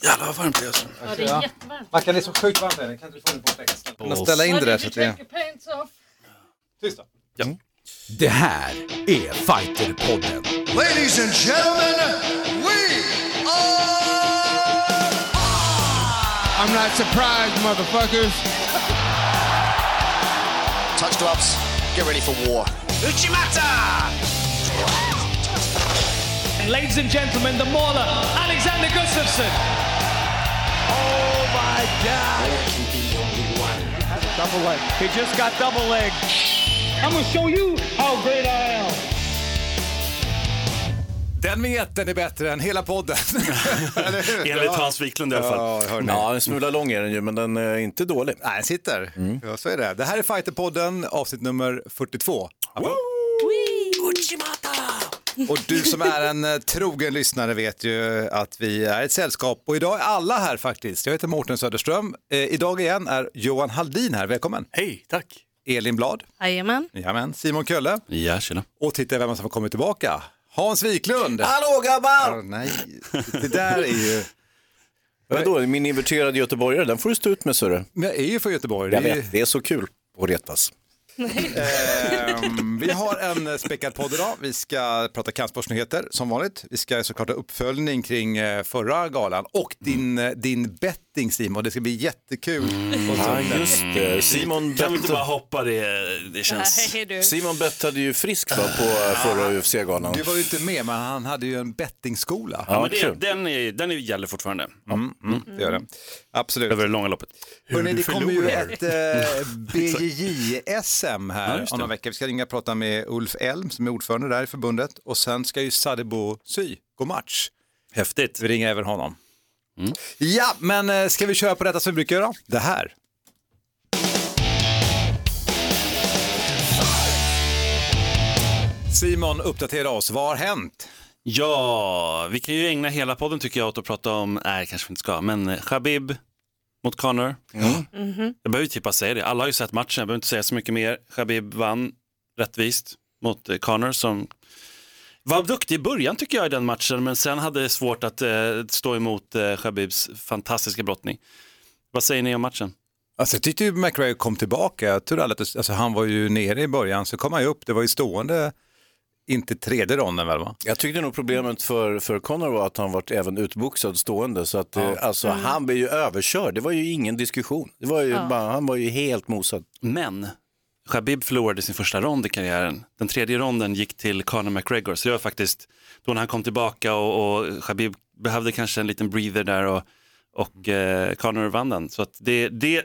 Jävlar vad varmt det är alltså. Ja, det är jättevarmt. Mackan, det är så sjukt varmt här. Kan du få den på? Kunna ställa in det där så att det... Tyst då. Det här är Fighterpodden. Ladies and gentlemen, we are. I'm not surprised, motherfuckers. Touch gloves. Get ready for war. And ladies and gentlemen, the mauler, Alexander Gustafsson. Oh my God! Double leg. He just got double leg. I'm gonna show you how great I am. Den vignetten är bättre än hela podden. Enligt Hans Wiklund i alla fall. Ja. Ja, en smula lång är den ju, men den är inte dålig. Nej, den sitter. Ja, så är det. Det här är Fighterpodden, avsnitt nummer 42. Och du som är en eh, trogen lyssnare vet ju att vi är ett sällskap och idag är alla här faktiskt. Jag heter Mårten Söderström. Eh, idag igen är Johan Haldin här, välkommen. Hej, tack. Elin Blad, Jajamän. Jajamän. Simon Kölle Ja, tjena. och titta vem som har kommit tillbaka. Hans Wiklund. Hallå grabbar! Ja, nej, det där är ju... Vadå, min inverterade göteborgare, den får du stå ut med sörre. Men jag är ju från Göteborg. Jag Det är, vet, det är så kul att retas. Ehm, vi har en eh, späckad podd idag. Vi ska prata kampsportsnyheter som vanligt. Vi ska såklart ha uppföljning kring eh, förra galan och din, eh, din betting Simon. Det ska bli jättekul. Så- Ja, just det. Simon, Kan vi inte bara hoppa det? Det känns... Nej. Simon bettade ju friskt va, på förra UFC-galan. Du var ju inte med men han hade ju en bettingskola. Ja, men det, den, är, den är, gäller fortfarande. Mm, mm, det gör det. Absolut. Över det långa loppet. Hörrni, det kommer ju ett eh, BJJ-SM här Ja, om några veckor. Vi ska ringa och prata med Ulf Elm som är ordförande där i förbundet och sen ska ju Sadebo Sy gå match. Häftigt. Vi ringer även honom. Ja, men eh, ska vi köra på detta som vi brukar göra? Det här. Simon, uppdatera oss. Vad har hänt? Ja, vi kan ju ägna hela podden tycker jag åt att prata om, nej kanske vi inte ska, men eh, Khabib mot Conor. Jag behöver ju typ bara säga det, alla har ju sett matchen, jag behöver inte säga så mycket mer. Khabib vann rättvist mot eh, Conor som var duktig i början tycker jag i den matchen, men sen hade det svårt att eh, stå emot eh, Khabibs fantastiska brottning. Vad säger ni om matchen? Alltså, jag tyckte ju McRae kom tillbaka. Jag trodde aldrig att alltså, han var ju nere i början, så kom han ju upp. Det var ju stående, inte tredje ronden väl va? Jag tyckte nog problemet för, för Conor var att han varit även utboxad stående. Så att, eh, alltså, han blev ju överkörd. Det var ju ingen diskussion. Det var ju bara, han var ju helt mosad. Men Khabib förlorade sin första rond i karriären. Den tredje ronden gick till Conor McGregor. Så det var faktiskt då när han kom tillbaka och, och Khabib behövde kanske en liten breather där och, och eh, Conor vann den. Så att det, det,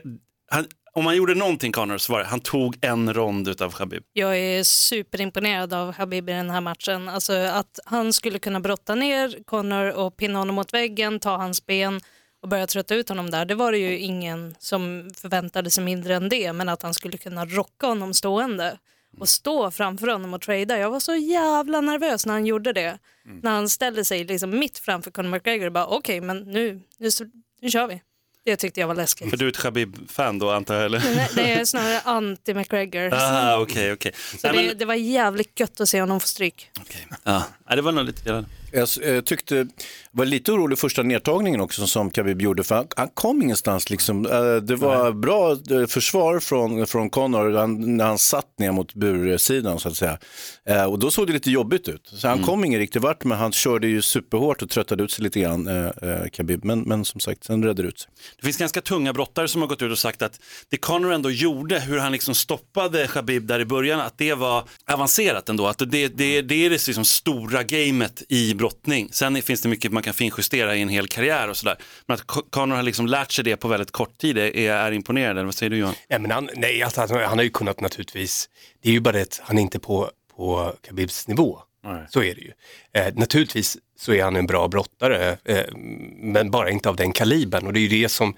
han, om han gjorde någonting Conor så var det han tog en rond utav Khabib. Jag är superimponerad av Habib i den här matchen. Alltså att han skulle kunna brotta ner Connor och pinna honom mot väggen, ta hans ben och börja trötta ut honom där. Det var det ju ingen som förväntade sig mindre än det, men att han skulle kunna rocka honom stående och stå framför honom och trada. Jag var så jävla nervös när han gjorde det. När han ställde sig liksom mitt framför Conor McGregor och bara okej, men nu, nu, nu kör vi. Det tyckte jag var läskigt. För du är ett Khabib-fan då antar jag eller? Nej, det är snarare anti-McGregor. Ah, okej, okej. Så Nej, det, men- det var jävligt gött att se honom få stryk. Ja, Nej, det var nog lite grann. Jag eh, tyckte, var lite orolig första nedtagningen också som Khabib gjorde för han, kom ingenstans liksom. Eh, Det var bra eh, försvar från, från Conor han, när han satt ner mot bursidan så att säga. Och då såg det lite jobbigt ut. Så han kom ingen riktigt vart men han körde ju superhårt och tröttade ut sig lite grann, eh, Khabib. Men, men som sagt, sen redde det ut sig. Det finns ganska tunga brottare som har gått ut och sagt att det Conor ändå gjorde, hur han liksom stoppade Khabib där i början, att det var avancerat ändå. Att det, det, det är det liksom stora gamet i brottning. Sen finns det mycket man kan finjustera i en hel karriär och sådär. Men att Co- Conor har liksom lärt sig det på väldigt kort tid är, är imponerande. Vad säger du Johan? Nej, men han, nej alltså, han, han har ju kunnat naturligtvis, det är ju bara det att han är inte på, på Khabibs nivå. Så är det ju. Eh, naturligtvis så är han en bra brottare, eh, men bara inte av den kalibern. Och det är ju det som,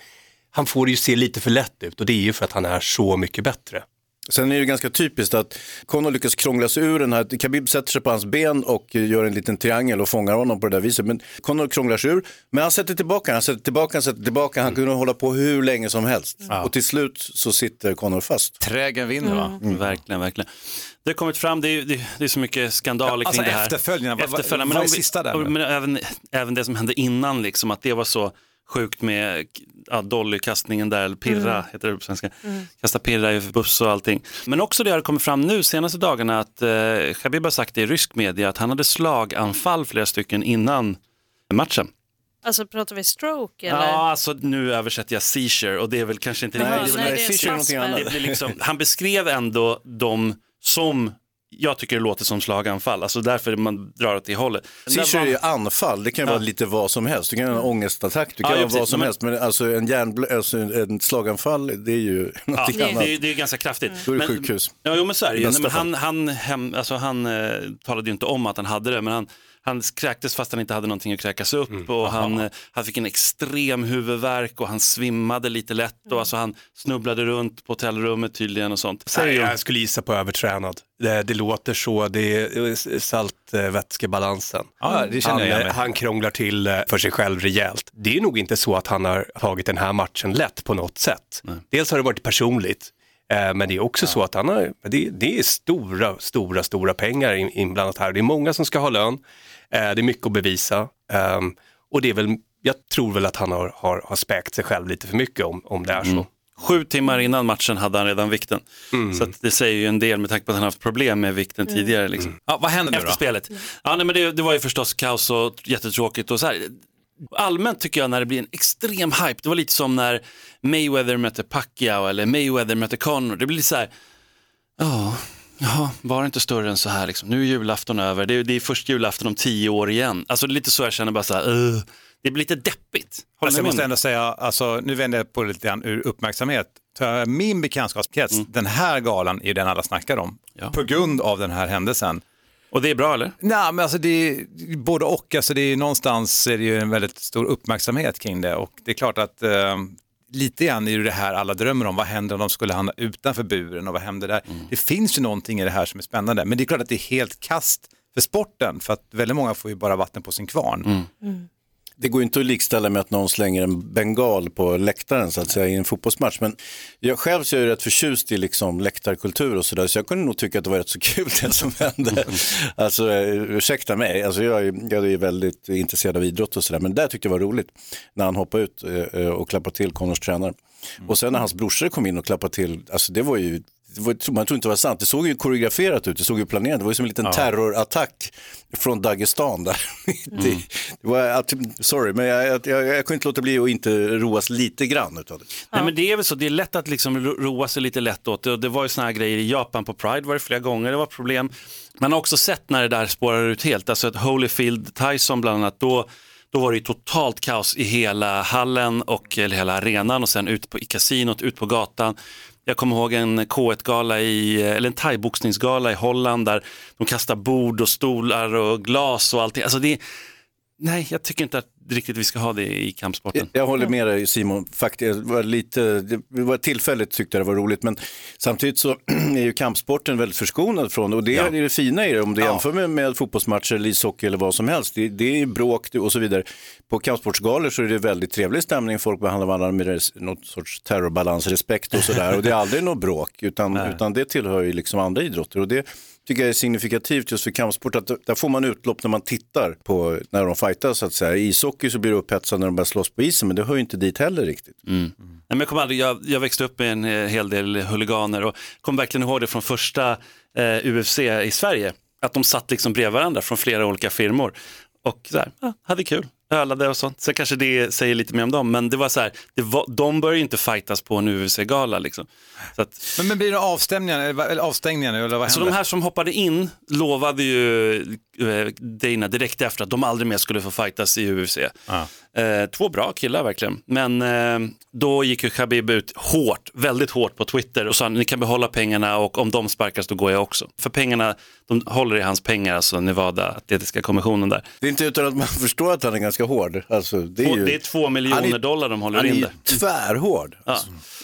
han får det ju se lite för lätt ut och det är ju för att han är så mycket bättre. Sen är det ganska typiskt att Conor lyckas krångla sig ur den här, Khabib sätter sig på hans ben och gör en liten triangel och fångar honom på det där viset. Men Conor krånglar sig ur, men han sätter tillbaka, han sätter tillbaka, han sätter tillbaka, han kunde hålla på hur länge som helst. Och till slut så sitter Conor fast. Trägen vinner va? Verkligen, verkligen. Det har kommit fram, det är, det, det är så mycket skandaler Ja, alltså kring det här. efterföljarna, vad- vad- Efterföljarna, vad är sista där? Men även, även det som hände innan, liksom, att det var så sjukt med ja, Dolly-kastningen där, eller pirra heter det på svenska. Kasta pirra i buss och allting. Men också det har kommit fram nu senaste dagarna att eh, Khabib har sagt det i rysk media att han hade slaganfall flera stycken innan matchen. Alltså pratar vi stroke eller? Ja, alltså nu översätter jag seizure och det är väl kanske inte riktigt. nej, det är. Det blir liksom, han beskrev ändå dem som, jag tycker det låter som slaganfall, alltså därför man drar åt det hållet. Seizure är ju anfall, det kan ju vara lite vad som helst. Det kan vara en ångestattack, det kan Ja, ja, vara vad som Men- helst. Men alltså en hjärnblö- alltså en slaganfall, det är ju Ja, det, annat. är, det är ganska kraftigt. Då är det sjukhus. Ja, jo, men så är det ju. men han, han, hem, alltså, han eh, talade ju inte om att han hade det, men han, han kräktes fast han inte hade någonting att kräkas upp Mm. och han, han fick en extrem huvudvärk och han svimmade lite lätt och alltså, han snubblade runt på hotellrummet tydligen och sånt. Nej, jag skulle gissa på övertränad. Det, det låter så, det är saltvätskebalansen. Ja, det känner Han, jag han krånglar till eh, för sig själv rejält. Det är nog inte så att han har tagit den här matchen lätt på något sätt. Dels har det varit personligt, eh, men det är också så att han har, det, det är stora, stora, stora pengar in- inblandat här. Det är många som ska ha lön, det är mycket att bevisa ehm, och det är väl, jag tror väl att han har, har, har späkt sig själv lite för mycket om, om det är så. Sju timmar innan matchen hade han redan vikten. Mm. Så att det säger ju en del med tanke på att han haft problem med vikten tidigare. Liksom. Ja, vad händer nu Efter då? spelet. Ja, nej, men det, det var ju förstås kaos och jättetråkigt. Och så här. Allmänt tycker jag när det blir en extrem hype, det var lite som när Mayweather mötte Pacquiao eller Mayweather mötte Conor. Det blir lite så här, ja, ja var det inte större än så här liksom. Nu är julafton över, det är, det är först julafton om tio år igen. Alltså det är lite så jag känner bara så här, "Ugh." det blir lite deppigt. Håller Alltså, jag måste ändå säga, alltså, nu vänder jag på det lite grann ur uppmärksamhet. Min bekantskapskrets, den här galan är den alla snackar om. Ja. På grund av den här händelsen. Och det är bra eller? Nej, men alltså det är både och. Alltså det är någonstans är det ju en väldigt stor uppmärksamhet kring det och det är klart att eh, lite grann är det det här alla drömmer om. Vad händer om de skulle hamna utanför buren och vad händer där? Det finns ju någonting i det här som är spännande, men det är klart att det är helt kast för sporten för att väldigt många får ju bara vatten på sin kvarn. Det går inte att likställa med att någon slänger en bengal på läktaren så att säga i en fotbollsmatch. Men jag själv så är jag rätt förtjust i liksom läktarkultur och sådär så jag kunde nog tycka att det var rätt så kul det som hände. Alltså eh, ursäkta mig, alltså, jag, jag är väldigt intresserad av idrott och sådär men där tyckte jag det var roligt när han hoppade ut eh, och klappade till Connors tränare. Och sen när hans brorsor kom in och klappade till, alltså det var ju var, man tror inte det var sant, det såg ju koreograferat ut, det såg ju planerat, det var ju som en liten terrorattack från Dagestan där. det, det var, att- sorry, men jag, jag, jag, jag kunde inte låta bli att inte roas lite grann utav det. Nej, men det är väl så, det är lätt att liksom ro- roa sig lite lätt åt det. Och det var ju såna här grejer i Japan på Pride var det flera gånger, det var problem. Man har också sett när det där spårar ut helt, alltså ett Holyfield Tyson bland annat, då, då var det totalt kaos i hela hallen och eller hela arenan och sen ut på, i kasinot, ut på gatan. Jag kommer ihåg en K1-gala i, eller en thaiboxningsgala i Holland där de kastar bord och stolar och glas och allting. Alltså det, är- nej, jag tycker inte att riktigt vi ska ha det i kampsporten. Jag håller med dig Simon, faktiskt, det var lite, det var tillfälligt tyckte jag det var roligt men samtidigt så är ju kampsporten väldigt förskonad från det och det är det fina i det om du jämför med, med fotbollsmatcher eller ishockey eller vad som helst. Det, det är bråk och så vidare. På kampsportsgalor så är det väldigt trevlig stämning, folk behandlar varandra med res, något sorts terrorbalans, respekt och sådär. Och det är aldrig något bråk utan, utan det tillhör ju liksom andra idrotter. Och det tycker jag är signifikativt just för kampsport att där får man utlopp när man tittar på när de fightas så att säga. I ishockey så blir det upphetsat när de börjar slåss på isen men det hör ju inte dit heller riktigt. Mm. Mm. Nej, men jag, kommer aldrig, jag, jag växte upp med en eh, hel del huliganer och kommer verkligen ihåg det från första eh, UFC i Sverige. Att de satt liksom bredvid varandra från flera olika firmor och så här, ja, hade kul, ölade och sånt. Sen kanske det säger lite mer om dem, men det var så här, det var, de började ju inte fightas på en UFC-gala. Liksom. Så att, Men, men blir det avstängningar eller, avstängningar nu eller vad så de här som hoppade in lovade ju eh, Dana direkt efter att de aldrig mer skulle få fightas i UFC. Eh, två bra killar verkligen. Men eh, då gick ju Khabib ut hårt, väldigt hårt på Twitter och sa ni kan behålla pengarna och om de sparkas då går jag också. För pengarna, de håller i hans pengar, alltså Nevada, atletiska kommissionen där. Det är inte utan att man förstår att han är ganska hård. Alltså, det, är ju, det är två miljoner är- dollar de håller han är in ju där. tvärhård. Ja.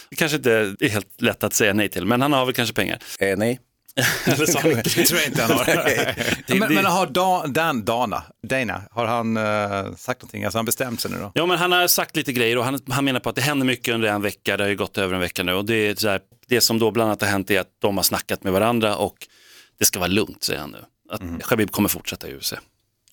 Det kanske inte är helt lätt att säga nej till, men han har väl kanske pengar. Eh, nej. Det tror jag inte han har. Det- men, det- men har Dan, Dan, Dana, Dana, har han eh, sagt någonting? Alltså han bestämt sig nu då? Ja, men han har sagt lite grejer och han, han menar på att det händer mycket under en vecka. Det har ju gått över en vecka nu och det, är så här, det som då bland annat har hänt är att de har snackat med varandra och det ska vara lugnt, säger han nu. Att Khabib kommer fortsätta i UFC.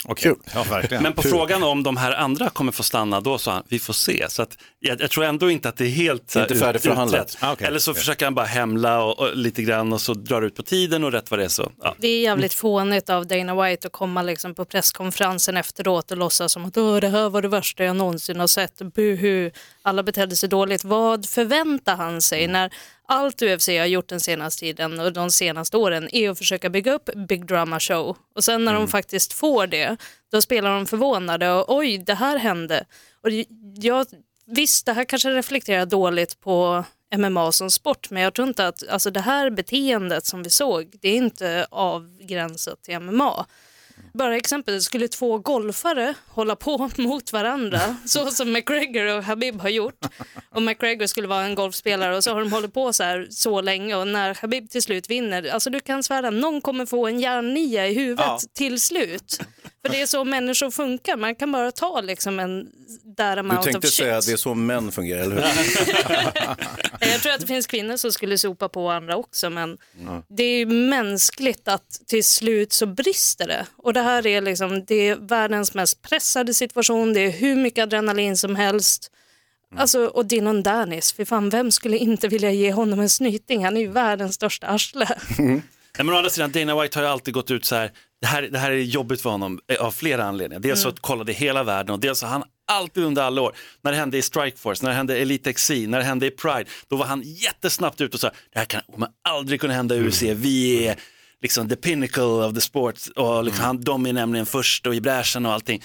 Okej, ja verkligen. Men på frågan om de här andra kommer få stanna, då sa han vi får se. Så att, jag, jag tror ändå inte att det är helt Inte färdigförhandlat. utrett. Ah, okej. Eller så försöker han bara hämla och, och, lite grann och så drar det ut på tiden och rätt vad det är så. Ja. Det är jävligt fånigt av Dana White att komma liksom på presskonferensen efteråt och låtsas som att Åh, det här var det värsta jag någonsin har sett. Buhu. Alla betedde sig dåligt. Vad förväntar han sig när allt UFC har gjort den senaste tiden och de senaste åren är att försöka bygga upp Big Drama Show och sen när de faktiskt får det då spelar de förvånade och oj det här hände. Och jag, visst det här kanske reflekterar dåligt på MMA som sport men jag tror inte att alltså det här beteendet som vi såg det är inte avgränsat till MMA. Bara exempel, skulle två golfare hålla på mot varandra så som McGregor och Habib har gjort och McGregor skulle vara en golfspelare och så har de hållit på så här så länge och när Habib till slut vinner, alltså du kan svära någon kommer få en järnnia i huvudet Ja. till slut. För det är så människor funkar, man kan bara ta liksom en that Du amount of tänkte shit. säga att det är så män fungerar, eller hur? Jag tror att det finns kvinnor som skulle sopa på andra också men det är ju mänskligt att till slut så brister det. Och det här är liksom, det är världens mest pressade situation, det är hur mycket adrenalin som helst. Alltså, och Dylan Danis, för fan vem skulle inte vilja ge honom en snyting? Han är ju världens största arsle. Nej, men å andra sidan, Dana White har ju alltid gått ut så här, det här, det här är jobbigt för honom eh, av flera anledningar. Dels så att kolla det i hela världen och dels har han alltid under alla år, när det hände i Strikeforce, när det hände i Elite XC, när det hände i Pride, då var han jättesnabbt ut och sa, det här kan kommer aldrig kunna hända i UFC, vi är liksom the pinnacle of the sport och liksom, han, de är nämligen först och i bräschen och allting.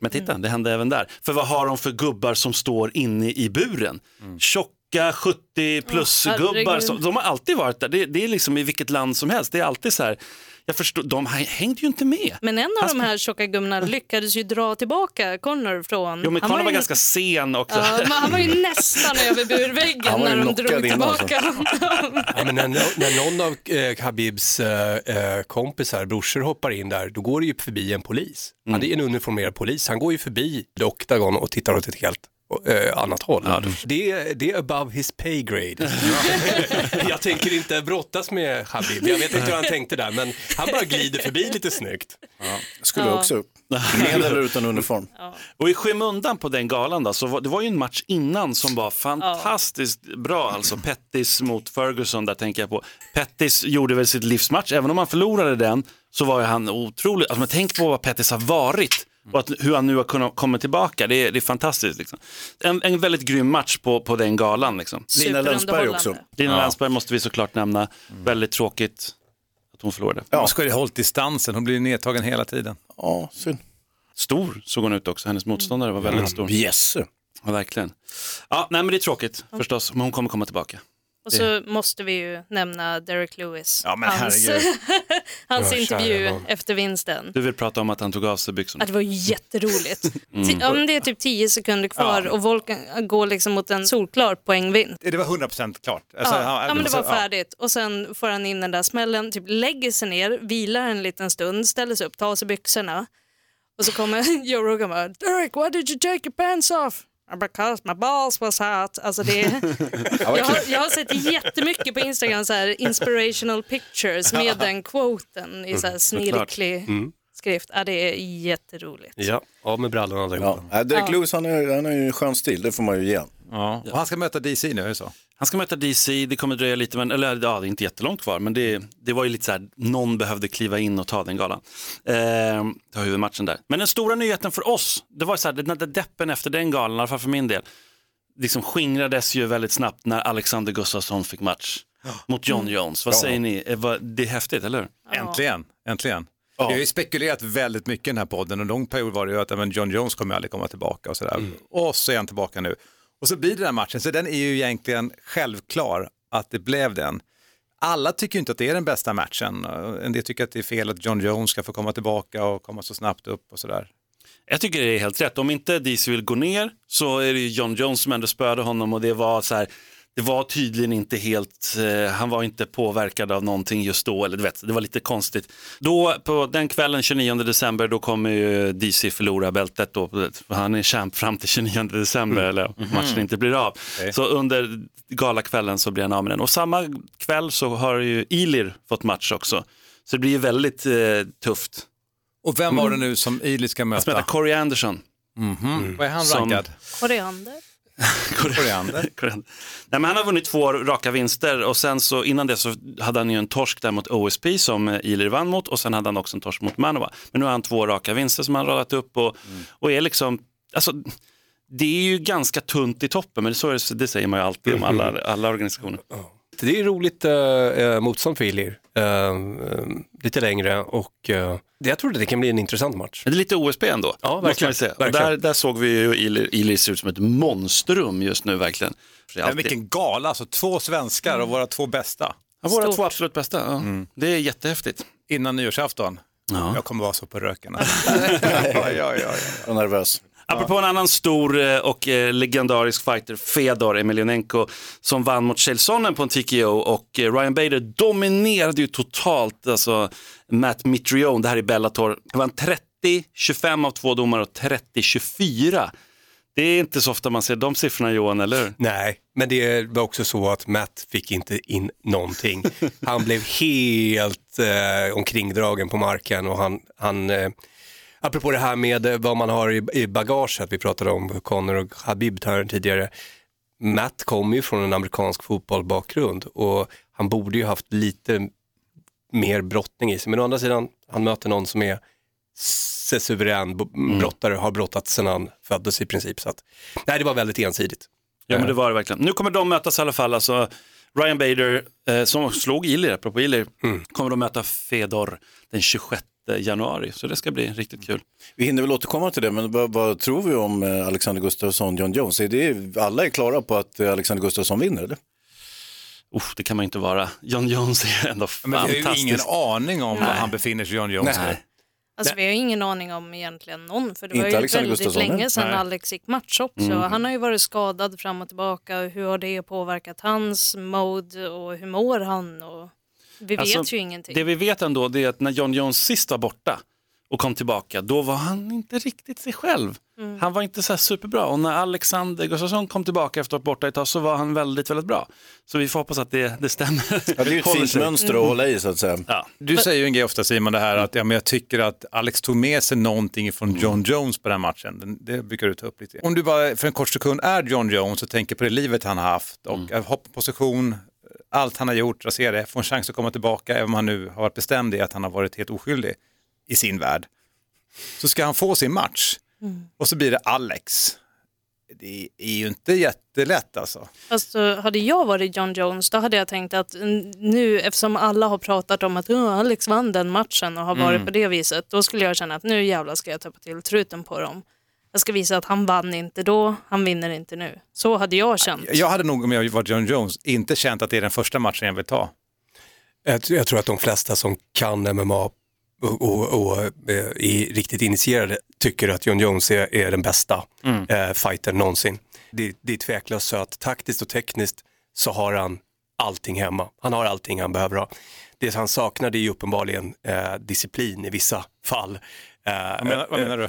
Men titta, det hände även där. För vad har de för gubbar som står inne i buren? Tjocka 70 plus Ja, gubbar, som, de har alltid varit där. Det, det är liksom i vilket land som helst. Det är alltid så här, jag förstår, de hängde ju inte med. Men en av Han de här tjocka gummorna lyckades ju dra tillbaka Connor från... Jo men han Conor var ju- ganska sen också. Ja, men han var ju nästan över burväggen var när de drog alltså. tillbaka. Ja, men när, när någon av eh, Habibs eh, eh, kompisar, brorsor hoppar in där, då går det ju förbi en polis. Han är en uniformerad polis, han går ju förbi Octagon och tittar åt ett helt eh, annat håll. det, är- det är above his pay grade. jag tänker inte brottas med Habib, jag vet inte hur han tänkte där, men han bara glider förbi lite snyggt. Skulle Ja. också. Med eller utan uniform. Och i skymundan på den galan då, så var, det var ju en match innan som var fantastiskt bra. Alltså Pettis mot Ferguson, där tänker jag på. Pettis gjorde väl sitt livsmatch, även om han förlorade den så var ju han otrolig. Alltså, men tänk på vad Pettis har varit och att, hur han nu har kunnat komma tillbaka. Det är, det är fantastiskt. Liksom. En, en väldigt grym match på, på den galan. Liksom. Lina Länsberg också. Lina Länsberg måste vi såklart nämna. Väldigt tråkigt att hon förlorade. Hon skulle ju hållit distansen, hon blir nedtagen hela tiden. Ja, synd. Stor såg hon ut också, hennes motståndare var väldigt stor. Bjässe. Ja, verkligen. Ja, nej, men det är tråkigt förstås, men hon kommer komma tillbaka. Och så måste vi ju nämna Derek Lewis. Ja, men hans hans Ja, intervju kära efter vinsten. Du vill prata om att han tog av sig byxorna. Ja, det var jätteroligt. Ti- Ja, men det är typ 10 sekunder kvar och Volkan går liksom mot en solklar poängvinst. Det var 100% klart. Alltså, Ja, han- ja, men det var alltså, ja. färdigt och sen får han in den där smällen, typ lägger sig ner, vilar en liten stund, ställer sig upp, tar av sig byxorna och så kommer Joe Rogan bara Derek, why did you take your pants off? Because my balls was hot. Alltså det, jag, har, jag har sett jättemycket på Instagram så här inspirational pictures med den quoten i så här snirklig skrift. Ja, det är jätteroligt. Ja, av med brallorna allihopa. Ja. Derek Lewis han är, han har ju en skön stil, det får man ju ge han. Ja. Och han ska möta DC nu, är det så? Han ska möta DC, det kommer dröja lite, men, eller ja, det är inte jättelångt kvar, men det, det var ju lite så här, någon behövde kliva in och ta den galan. Eh, ta huvudmatchen där. Men den stora nyheten för oss, det var så här, den där deppen efter den galan, i alla fall för min del, liksom skingrades ju väldigt snabbt när Alexander Gustafsson fick match mot John Jones. Vad säger ni? Eh, vad- Det är häftigt, eller hur? Äntligen, äntligen. Vi har ju spekulerat väldigt mycket i den här podden och en lång period var det ju att ja, men John Jones kommer aldrig komma tillbaka och sådär. Och så är han tillbaka nu. Och så blir det den här matchen, så den är ju egentligen självklar att det blev den. Alla tycker ju inte att det är den bästa matchen. En del tycker att det är fel att John Jones ska få komma tillbaka och komma så snabbt upp och sådär. Jag tycker det är helt rätt. Om inte DC vill gå ner så är det ju John Jones som ändå spöade honom och det var så här, det var tydligen inte helt, eh, han var inte påverkad av någonting just då, eller du vet, det var lite konstigt. Då på den kvällen 29 december då kommer ju DC förlora bältet då, han är champ fram till 29 december eller om matchen inte blir av. Så under galakvällen så blir han av med den och samma kväll så har ju Ilir fått match också. Så det blir ju väldigt eh, tufft Och vem var det nu som Ely ska Han som heter möta? Corey Anderson. Vad är han Som- rankad? Koriander. Koriander. Nej, men han har vunnit två raka vinster och sen så innan det så hade han ju en torsk där mot OSP som Ilir vann mot och sen hade han också en torsk mot Manova. Men nu har han två raka vinster som han radat upp och, och är liksom, alltså det är ju ganska tunt i toppen men så det, det säger man ju alltid om alla, alla organisationer. Det är roligt uh, motstånd för Ilir. Eh, lite längre och uh, jag tror att det kan bli en intressant match. Men det är lite OSP ändå. Ja, måste verkligen. säga. Och Verkligen. där, där såg vi ju ser ut som ett monstrum just nu verkligen. Men vilken gala, alltså två svenskar och våra två bästa Ja, våra Stort. två absolut bästa. Ja. Det är jättehäftigt. innan nyårsafton. Ja. Jag kommer vara så på röken. ja, ja, ja, ja. Jag är nervös. Apropå en annan stor eh, och eh, legendarisk fighter, Fedor Emelianenko, som vann mot Chael Sonnen på en TKO och eh, Ryan Bader dominerade ju totalt alltså, Matt Mitrione, det här i Bellator. Var en 30-25 av två domare och 30-24. Det är inte så ofta man ser de siffrorna Johan, eller hur? Nej, men det var också så att Matt fick inte in någonting. Han blev helt eh, omkringdragen på marken och han, han eh, apropå det här med eh, vad man har i, i bagaget, vi pratade om Conor och Habib här tidigare. Matt kommer ju från en amerikansk fotbollbakgrund och han borde ju haft lite mer brottning i sig. Men å andra sidan, han möter någon som är suverän bo- brottare, har brottat sedan han föddes i princip. Så att, nej, det var väldigt ensidigt. Ja, men det var det verkligen. Nu kommer de mötas i alla fall. Alltså, Ryan Bader, eh, som slog Ilir, apropå Ilir, kommer de möta Fedor den 26 januari. Så det ska bli riktigt kul. Vi hinner väl återkomma till det, men vad, vad tror vi om eh, Alexander Gustafsson, John Jones? Är det, alla är klara på att eh, Alexander Gustafsson vinner, eller? Uff, det kan man inte vara. John Jones är ändå Men vi har ju fantastisk. ingen aning om var han befinner sig, John Jones. Nej. Alltså, vi har ingen aning om egentligen någon, för det Inte var ju Alexander väldigt Gustafsson, länge sedan nej. Alex gick match också. Han har ju varit skadad fram och tillbaka. Hur har det påverkat hans mode och hur mår han? Och vi vet Alltså, ju ingenting. Det vi vet ändå det är att när John Jones sist var borta och kom tillbaka, då var han inte riktigt sig själv. Mm. Han var inte så här superbra och när Alexander Gustafsson kom tillbaka efter att ha varit borta ett tag så var han väldigt, väldigt bra. Så vi får hoppas att det, det stämmer. Ja, det är ju ett fint sig. mönster att hålla i, så att säga. Ja. Du säger ju en grej ofta Simon, det här att ja, men jag tycker att Alex tog med sig någonting från John Jones på den matchen. Den- Det brukar du ta upp lite. Om du bara för en kort sekund är John Jones och tänker på det livet han har haft och mm. hoppposition, allt han har gjort, rasera det, får en chans att komma tillbaka, även om han nu har varit bestämd i att han har varit helt oskyldig i sin värld. Så ska han få sin match och så blir det Alex. Det är ju inte jättelätt alltså. Alltså, hade jag varit John Jones då hade jag tänkt att mm, nu eftersom alla har pratat om att "Åh, Alex vann den matchen och har varit Mm. på det viset, då skulle jag känna att nu jävlar ska jag täppa till truten på dem. Jag ska visa att han vann inte då, han vinner inte nu. Så hade jag känt. Jag hade nog om jag var John Jones inte känt att det är den första matchen jag vill ta. Jag, tror- jag tror att de flesta som kan MMA och, och, och eh, är riktigt initierade tycker att John Jones är, är den bästa eh, fightern någonsin. Det, det är tveklöst så att taktiskt och tekniskt så har han allting hemma. Han har allting han behöver ha. Det han saknar det är ju uppenbarligen eh, disciplin i vissa fall. Eh, Vad menar, vad menar du?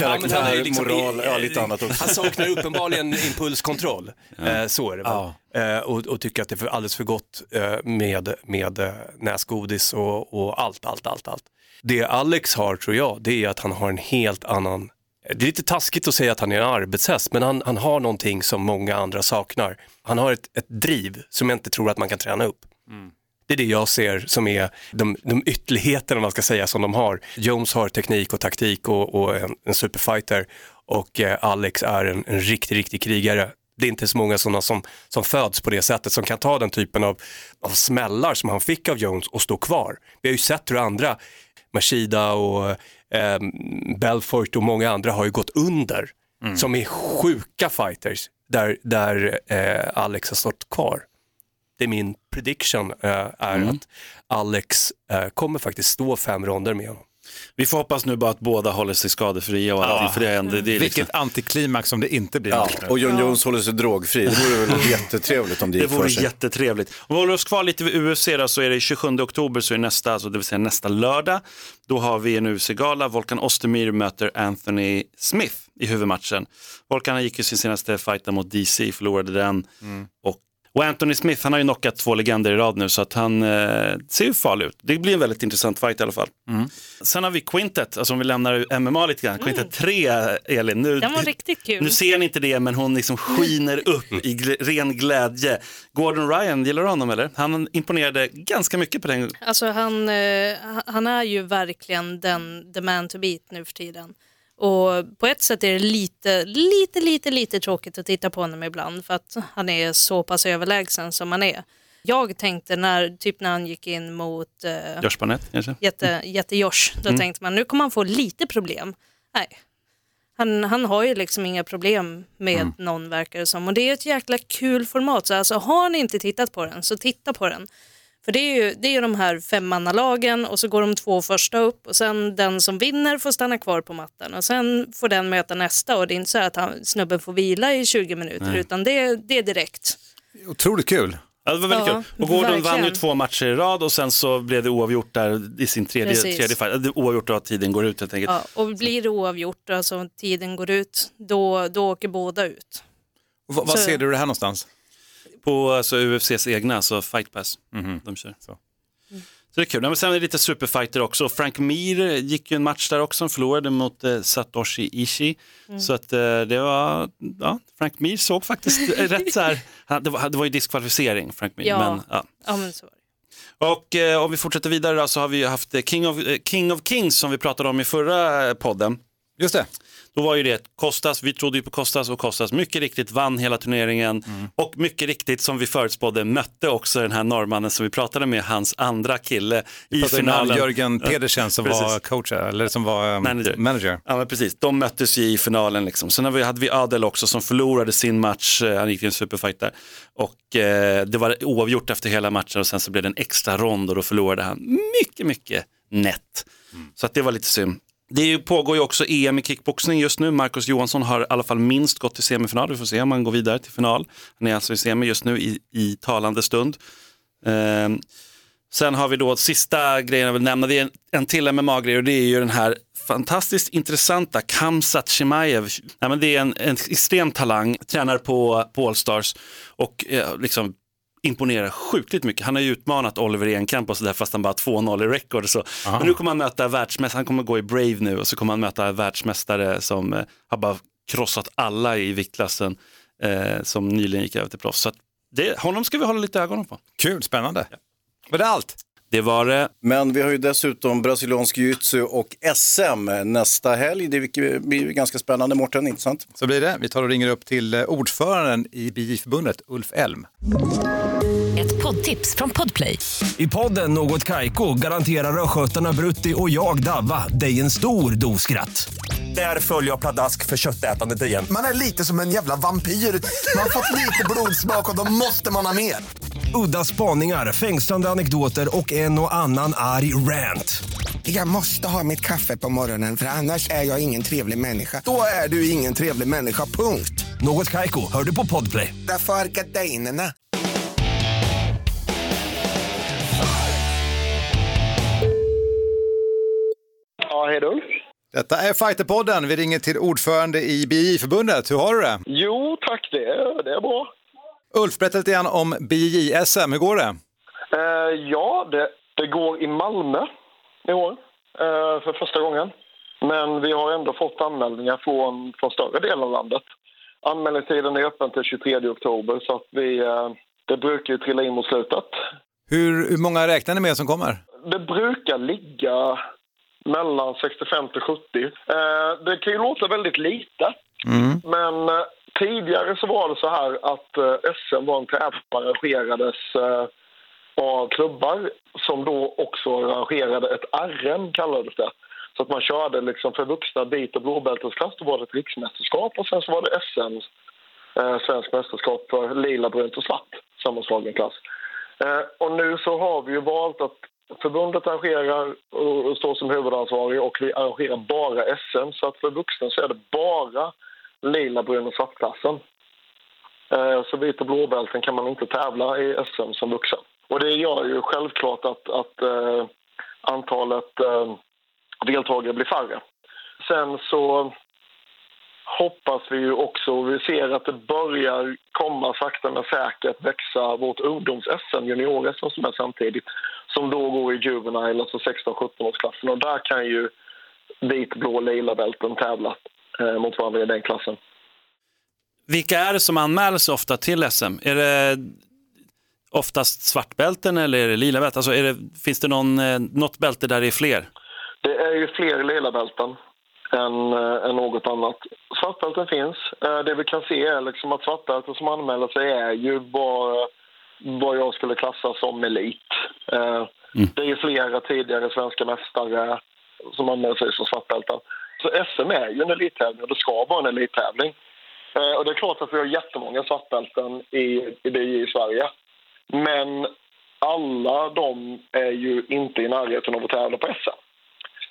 Ja, men han är ju Karaktär, moral, ja, lite annat också. Han saknar uppenbarligen impulskontroll. Eh, så är det väl. Eh, och, och tycker att det är alldeles för gott med, med näsgodis och, och allt, allt, allt, allt. Det Alex har tror jag, det är att han har en helt annan det är lite taskigt att säga att han är en arbetshäst, men han, han har någonting som många andra saknar. Han har ett, ett driv som jag inte tror att man kan träna upp. Det är det jag ser som är de, de ytterligheterna man ska säga som de har. Jones har teknik och taktik och, och en, en superfighter och eh, Alex är en, en riktig, riktig krigare. Det är inte så många sådana som, som föds på det sättet som kan ta den typen av, av smällar som han fick av Jones och stå kvar. Vi har ju sett hur andra, Mashida och eh, Belfort och många andra har ju gått under som är sjuka fighters där, där eh, Alex har stått kvar det är min prediction eh, är att Alex eh, kommer faktiskt stå fem ronder med honom. Vi får hoppas nu bara att båda håller sig skadefria och allting, för det är, ändå, det är liksom, Vilket antiklimax om det inte blir Ja, och John Jones håller sig drogfri. Det vore väl jättetrevligt om det det gick för vore sig. jättetrevligt. Om vi håller oss kvar lite vid UFC då, så är det 27 oktober, så är nästa, alltså det vill säga nästa lördag. Då har vi en UFC-gala. Volkan Ostermyr möter Anthony Smith i huvudmatchen. Volkan gick ju sin senaste fight mot DC, förlorade den. Och Och Anthony Smith, han har ju knockat två legender i rad nu så att han eh, ser ju farlig ut. Det blir en väldigt intressant fight i alla fall. Sen har vi Quintet, alltså om vi lämnar MMA lite grann. Quintet 3, Elin. Nu, Den var riktigt kul. nu ser ni inte det, men hon liksom skiner upp i gl- ren glädje. Gordon Ryan, gillar du honom eller? Han imponerade ganska mycket på den. Alltså han, eh, han är ju verkligen den the man to beat nu för tiden. Och på ett sätt är det lite, lite, lite, lite tråkigt att titta på honom ibland för att han är så pass överlägsen som han är. Jag tänkte när, typ när han gick in mot eh, Josh Barnett kanske? jätte, jätte Josh, då tänkte man nu kommer han få lite problem. Nej, han, han har ju liksom inga problem med någon verkar det som. Och det är ett jäkla kul format. Så alltså, har ni inte tittat på den så titta på den. För det är ju, det är de här femmannalagen och så går de två första upp och sen den som vinner får stanna kvar på mattan och sen får den möta nästa och det är inte så att han, snubben får vila i 20 minuter utan det, det är direkt. Otroligt kul. Ja, det var väldigt Ja, kul. Och Gordon vann ju verkligen. två matcher i rad och sen så blev det oavgjort där i sin tredje, Precis. tredje fight. Det- Oavgjort då att tiden går ut helt enkelt. Ja, och blir det oavgjort, alltså tiden går ut, då, då åker båda ut. Och vad, vad Så- ser du det här någonstans? På alltså, UFCs egna, alltså Fight Pass. De kör. Så. Så det är kul. Men sen är det lite superfighter också. Frank Mir gick ju en match där också, förlorade mot eh, Satoshi Ishii. Så att eh, det var, ja, Frank Mir såg faktiskt rätt så här, han, det, var, det var ju diskvalificering Frank Mir. Ja. Men, ja. Ja, men så var det. Och eh, om vi fortsätter vidare då, så har vi ju haft eh, King of, eh, King of Kings som vi pratade om i förra eh, podden. Just det. Då var ju det Kostas, vi trodde ju på Kostas och Kostas mycket riktigt vann hela turneringen och mycket riktigt som vi förutspådde mötte också den här norrmannen som vi pratade med, hans andra kille i finalen. Jörgen Pedersen som Precis. var coach, eller som var um, Manager. manager. Ja men precis, de möttes ju i finalen liksom. Sen vi, hade vi Adel också som förlorade sin match, Eh, han gick i en superfight där. Och eh, det var oavgjort efter hela matchen och sen så blev det en extra rond och då förlorade han mycket, mycket nätt. Så att det var lite synd. Det pågår ju också EM i kickboxning just nu. Marcus Johansson har i alla fall minst gått till semifinal. Vi får se om han går vidare till final. Han är alltså i semi just nu i, i talande stund. Ehm, Sen har vi då sista grejen jag vill nämna, det är en, en till MMA-grej och det är ju den här fantastiskt intressanta Kamsat Chimaev. Nej, men det är en, en extrem talang, tränar på, på Allstars och eh, liksom imponerar sjukligt mycket. Han har ju utmanat Oliver Enkamp och sådär fast han bara har 2-0 i record. Men nu kommer han möta världsmästare, han kommer gå i Brave nu och så kommer han möta världsmästare som eh, har bara krossat alla i viktklassen eh, som nyligen gick över till proffs. Så att det, honom ska vi hålla lite ögonen på. Kul, spännande. Var det allt? Det var det. Men vi har ju dessutom brasiliansk jiu-jitsu och SM nästa helg. Det blir ju ganska spännande, Mårten, inte sant? Så blir det. Vi tar och ringer upp till eh, ordföranden i BI-förbundet, Ulf Elm. Ett poddtips från Podplay. I podden Något Kaiko garanterar östgötarna Brutti och jag, Davva, dig en stor dos skratt. Där följer jag pladask för köttätandet igen. Man är lite som en jävla vampyr. Man har fått lite blodsmak och då måste man ha mer. Udda spaningar, fängslande anekdoter och en och annan arg rant. Jag måste ha mitt kaffe på morgonen för annars är jag ingen trevlig människa. Då är du ingen trevlig människa, punkt. Något Kaiko, hör du på Podplay. Därför är gardinerna. Ja, hej Ulf. Detta är Fighterpodden. Vi ringer till ordförande i BI-förbundet. Hur har du det? Jo, tack. Det är, det är bra. Ulf, berätta lite grann om BI-SM. Hur går det? Eh, ja, det, det går i Malmö i år eh, för första gången. Men vi har ändå fått anmälningar från, från större delen av landet. Anmälningstiden är öppen till 23 oktober så att vi, eh, det brukar ju trilla in mot slutet. Hur, hur många räknar ni med som kommer? Det brukar ligga mellan 65 till 70. Eh, det kan ju låta väldigt lite, men eh, tidigare så var det så här att eh, SM var en tävling som arrangerades eh, av klubbar som då också arrangerade ett RM, kallades det. Så att man körde liksom för vuxna vit och blåbältesklass, då var det ett riksmästerskap och sen så var det SM, eh, svensk mästerskap för lila, brunt och svart, sammanslagen klass. Eh, och nu så har vi ju valt att förbundet arrangerar och och står som huvudansvarig och vi arrangerar bara SM. Så att för vuxna så är det bara lila, brun och svartklassen. Eh, så vit och blåbälten kan man inte tävla i SM som vuxen. Och det gör ju självklart att, att eh, antalet eh, deltagare blir färre. Sen så hoppas vi ju också. och Vi ser att det börjar komma sakta men säkert växa vårt ungdoms-SM, junior-SM som är samtidigt, som då går i juvenile, alltså 16-17-årsklassen. Och där kan ju vit, blå, lila bälten tävla mot varandra i den klassen. Vilka är det som anmäler sig ofta till SM? Är det oftast svartbälten eller är det lila bälten? Alltså det, finns det någon, eh, något bälte där det är fler? Det är ju fler lila bälten än, äh, än något annat. Svartbälten finns. Det vi kan se är liksom att svartbälten som anmäler sig är ju vad, vad jag skulle klassa som elit. Mm. Det är flera tidigare svenska mästare som anmäler sig som svartbälten. Så SM är ju en elittävling och det ska vara en elittävling. Eh, och det är klart att vi har jättemånga svartbälten i, i BJ i Sverige. Men alla de är ju inte i närheten av att tävla på SM.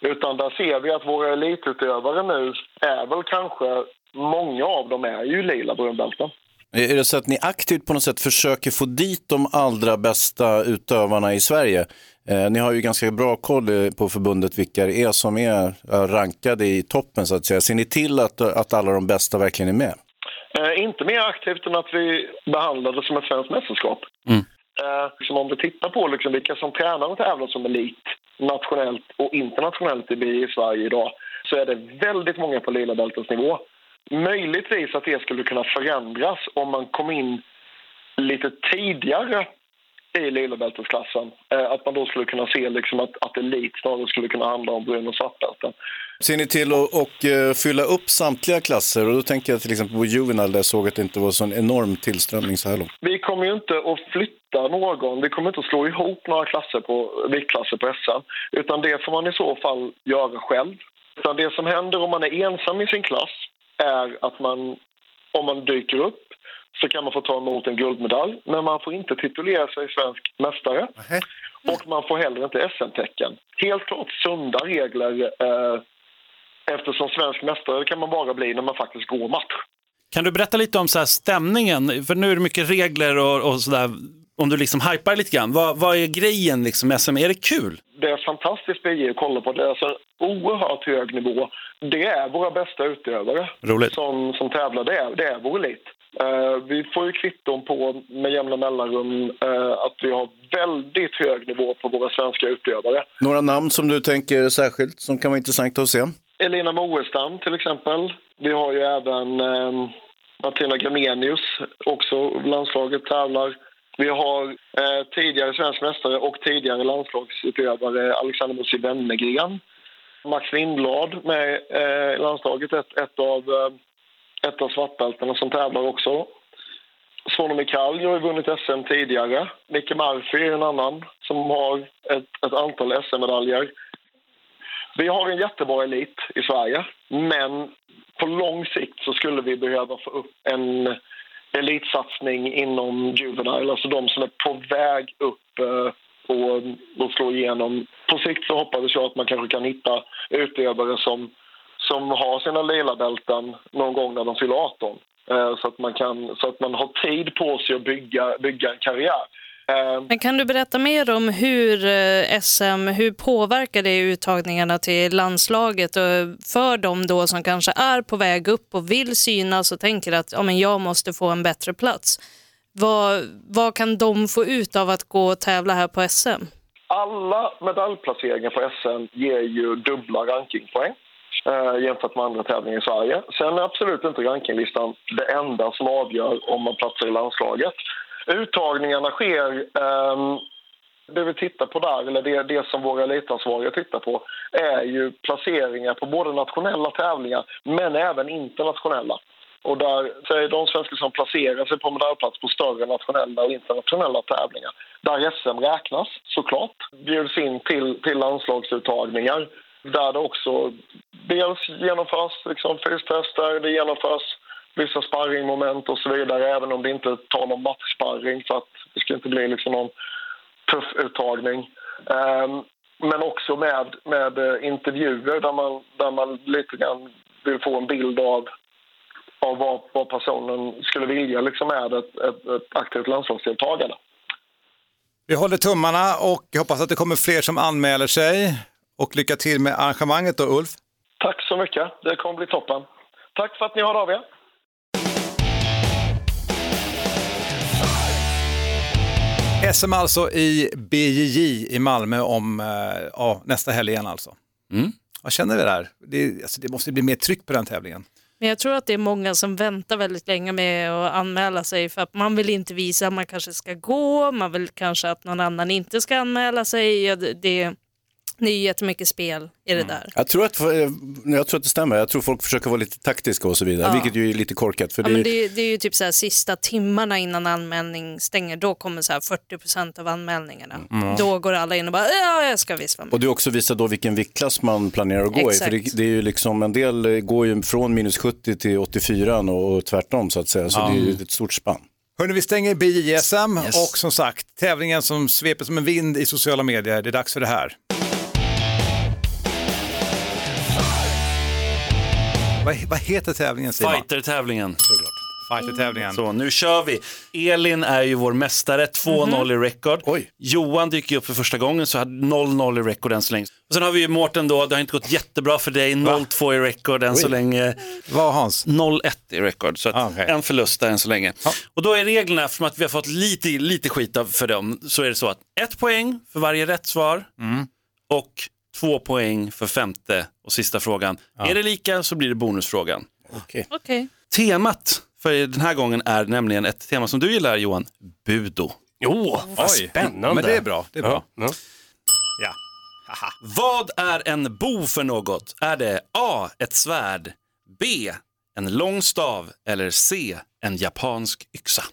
Utan där ser vi att våra elitutövare nu är väl kanske, många av dem är ju lila brunbälten. Är det så att ni aktivt på något sätt försöker få dit de allra bästa utövarna i Sverige? Eh, ni har ju ganska bra koll eh, på förbundet vilka det är som är rankade i toppen så att säga. Ser ni till att, att alla de bästa verkligen är med? Eh, inte mer aktivt än att vi behandlar det som ett svenskt mästerskap. Mm. Eh, liksom om vi tittar på liksom vilka som tränar och tävlar som elit nationellt och internationellt i Sverige idag så är det väldigt många på lila bältesnivå. Möjligtvis att det skulle kunna förändras om man kom in lite tidigare i lila bältesklassen. Eh, att man då skulle kunna se liksom att, att elit snarare skulle kunna handla om brun och svartbälten. Ser ni till att och, uh, fylla upp samtliga klasser? Och då tänker jag till exempel på Juvenile där jag såg att det inte var så en enorm tillströmning så här långt. Vi kommer ju inte att flytta någon. Vi kommer inte att slå ihop några klasser på, viktklasser på SM. Utan det får man i så fall göra själv. Utan det som händer om man är ensam i sin klass är att man, om man dyker upp så kan man få ta emot en guldmedalj. Men man får inte titulera sig svensk mästare. Mm. Och man får heller inte SM-tecken. Helt klart sunda regler eh, eftersom svensk mästare kan man bara bli när man faktiskt går match. Kan du berätta lite om så stämningen? För nu är det mycket regler och, och sådär. Om du liksom hypar lite grann, vad, vad är grejen liksom med SM? Är det kul? Det är fantastiskt BJ att kolla på. Det är alltså oerhört hög nivå. Det är våra bästa utövare Roligt. Som, som tävlar. Det är, det är vår elit. Uh, vi får ju kvitton på med jämna mellanrum uh, att vi har väldigt hög nivå på våra svenska utövare. Några namn som du tänker särskilt som kan vara intressant att se? Elina Moestam till exempel. Vi har ju även uh, Martina Gramenius, också landslaget tävlar. Vi har tidigare svensk mästare och tidigare landslagsutövare Alexander Musi Wennergren. Max Lindblad med i landslaget, ett, ett av ett av svartbältena som tävlar också. Svonomi Kall har ju vunnit SM tidigare. Micke Murphy är en annan som har ett, ett antal SM-medaljer. Vi har en jättebra elit i Sverige, men på lång sikt så skulle vi behöva få upp en elitsatsning inom Juvenile, alltså de som är på väg upp eh, och, och slå igenom. På sikt så hoppas jag att man kanske kan hitta utövare som som har sina lila bälten någon gång när de fyller 18. Eh, så att man, kan, så att man har tid på sig att bygga, bygga en karriär. Eh, Men kan du berätta mer om hur eh, SM, hur påverkar det uttagningarna till landslaget och för dem då som kanske är på väg upp och vill synas och tänker att ja, men jag måste få en bättre plats. Vad, vad kan de få ut av att gå och tävla här på SM? Alla medaljplaceringar på SM ger ju dubbla rankingpoäng eh, jämfört med andra tävlingar i Sverige. Sen är absolut inte rankinglistan det enda som avgör om man platsar i landslaget. Uttagningarna sker eh, det vi tittar på där, eller det, det som våra elitansvariga tittar på är ju placeringar på både nationella tävlingar men även internationella. Och där så är de svenskar som placerar sig på medaljplats på större nationella och internationella tävlingar där SM räknas såklart, bjuds in till, till landslagsuttagningar där det också dels genomförs liksom, fystester, det genomförs vissa sparringmoment och så vidare även om det inte tar någon matchsparring så att det ska inte bli liksom någon tuff uttagning. Um, men också med, med eh, intervjuer där man, där man lite grann vill få en bild av, av vad, vad personen skulle vilja liksom med ett, ett, ett aktivt landslagsdeltagande. Vi håller tummarna och hoppas att det kommer fler som anmäler sig. Och lycka till med arrangemanget då, Ulf. Tack så mycket. Det kommer bli toppen. Tack för att ni hörde av er. SM alltså i BJJ i Malmö om eh, ja, nästa helg igen alltså. Mm. Vad känner vi där? Det, alltså, det måste bli mer tryck på den tävlingen. Men jag tror att det är många som väntar väldigt länge med att anmäla sig för att man vill inte visa att man kanske ska gå, man vill kanske att någon annan inte ska anmäla sig. Det, det, det är jättemycket spel i det där. Jag tror, att, eh, jag tror att det stämmer. Jag tror folk försöker vara lite taktiska och så vidare, Ja. vilket ju är lite korkat. För Ja, det, men det, det är ju typ så här, sista timmarna innan anmälning stänger, då kommer så här 40% av anmälningarna. Mm. Då går alla in och bara, ja jag ska visst vara med. Och du också visar då vilken viktklass man planerar att gå Exakt. i. För det, det är ju liksom, en del eh, går ju från minus 70 till 84 och, och tvärtom så att säga. Så Ja. det är ju ett stort spann. Hörrni, vi stänger BJSM och som sagt, tävlingen som sveper som en vind i sociala medier, det är dags för det här. Vad, vad heter tävlingen Simon? Fighter-tävlingen. Fighter-tävlingen. Så nu kör vi. Elin är ju vår mästare, 2-0 i record. Johan dyker upp för första gången så hade 0-0 i record än så länge. Och sen har vi ju Mårten då, det har inte gått jättebra för dig, 0-2 i record än så Oj. länge. Vad Hans? 0-1 i record, så att en förlust där än så länge. Och då är reglerna, eftersom att vi har fått lite, lite skit av för dem, så är det så att ett poäng för varje rätt svar och två poäng för femte och sista frågan. Är det lika så blir det bonusfrågan. Okej. Temat för den här gången är nämligen ett tema som du gillar Johan, budo. Jo, vad Oj, spännande. men det är bra, det är bra. Ja, Ja. Vad är en bo för något? Är det A. Ett svärd, B. En lång stav eller C. En japansk yxa?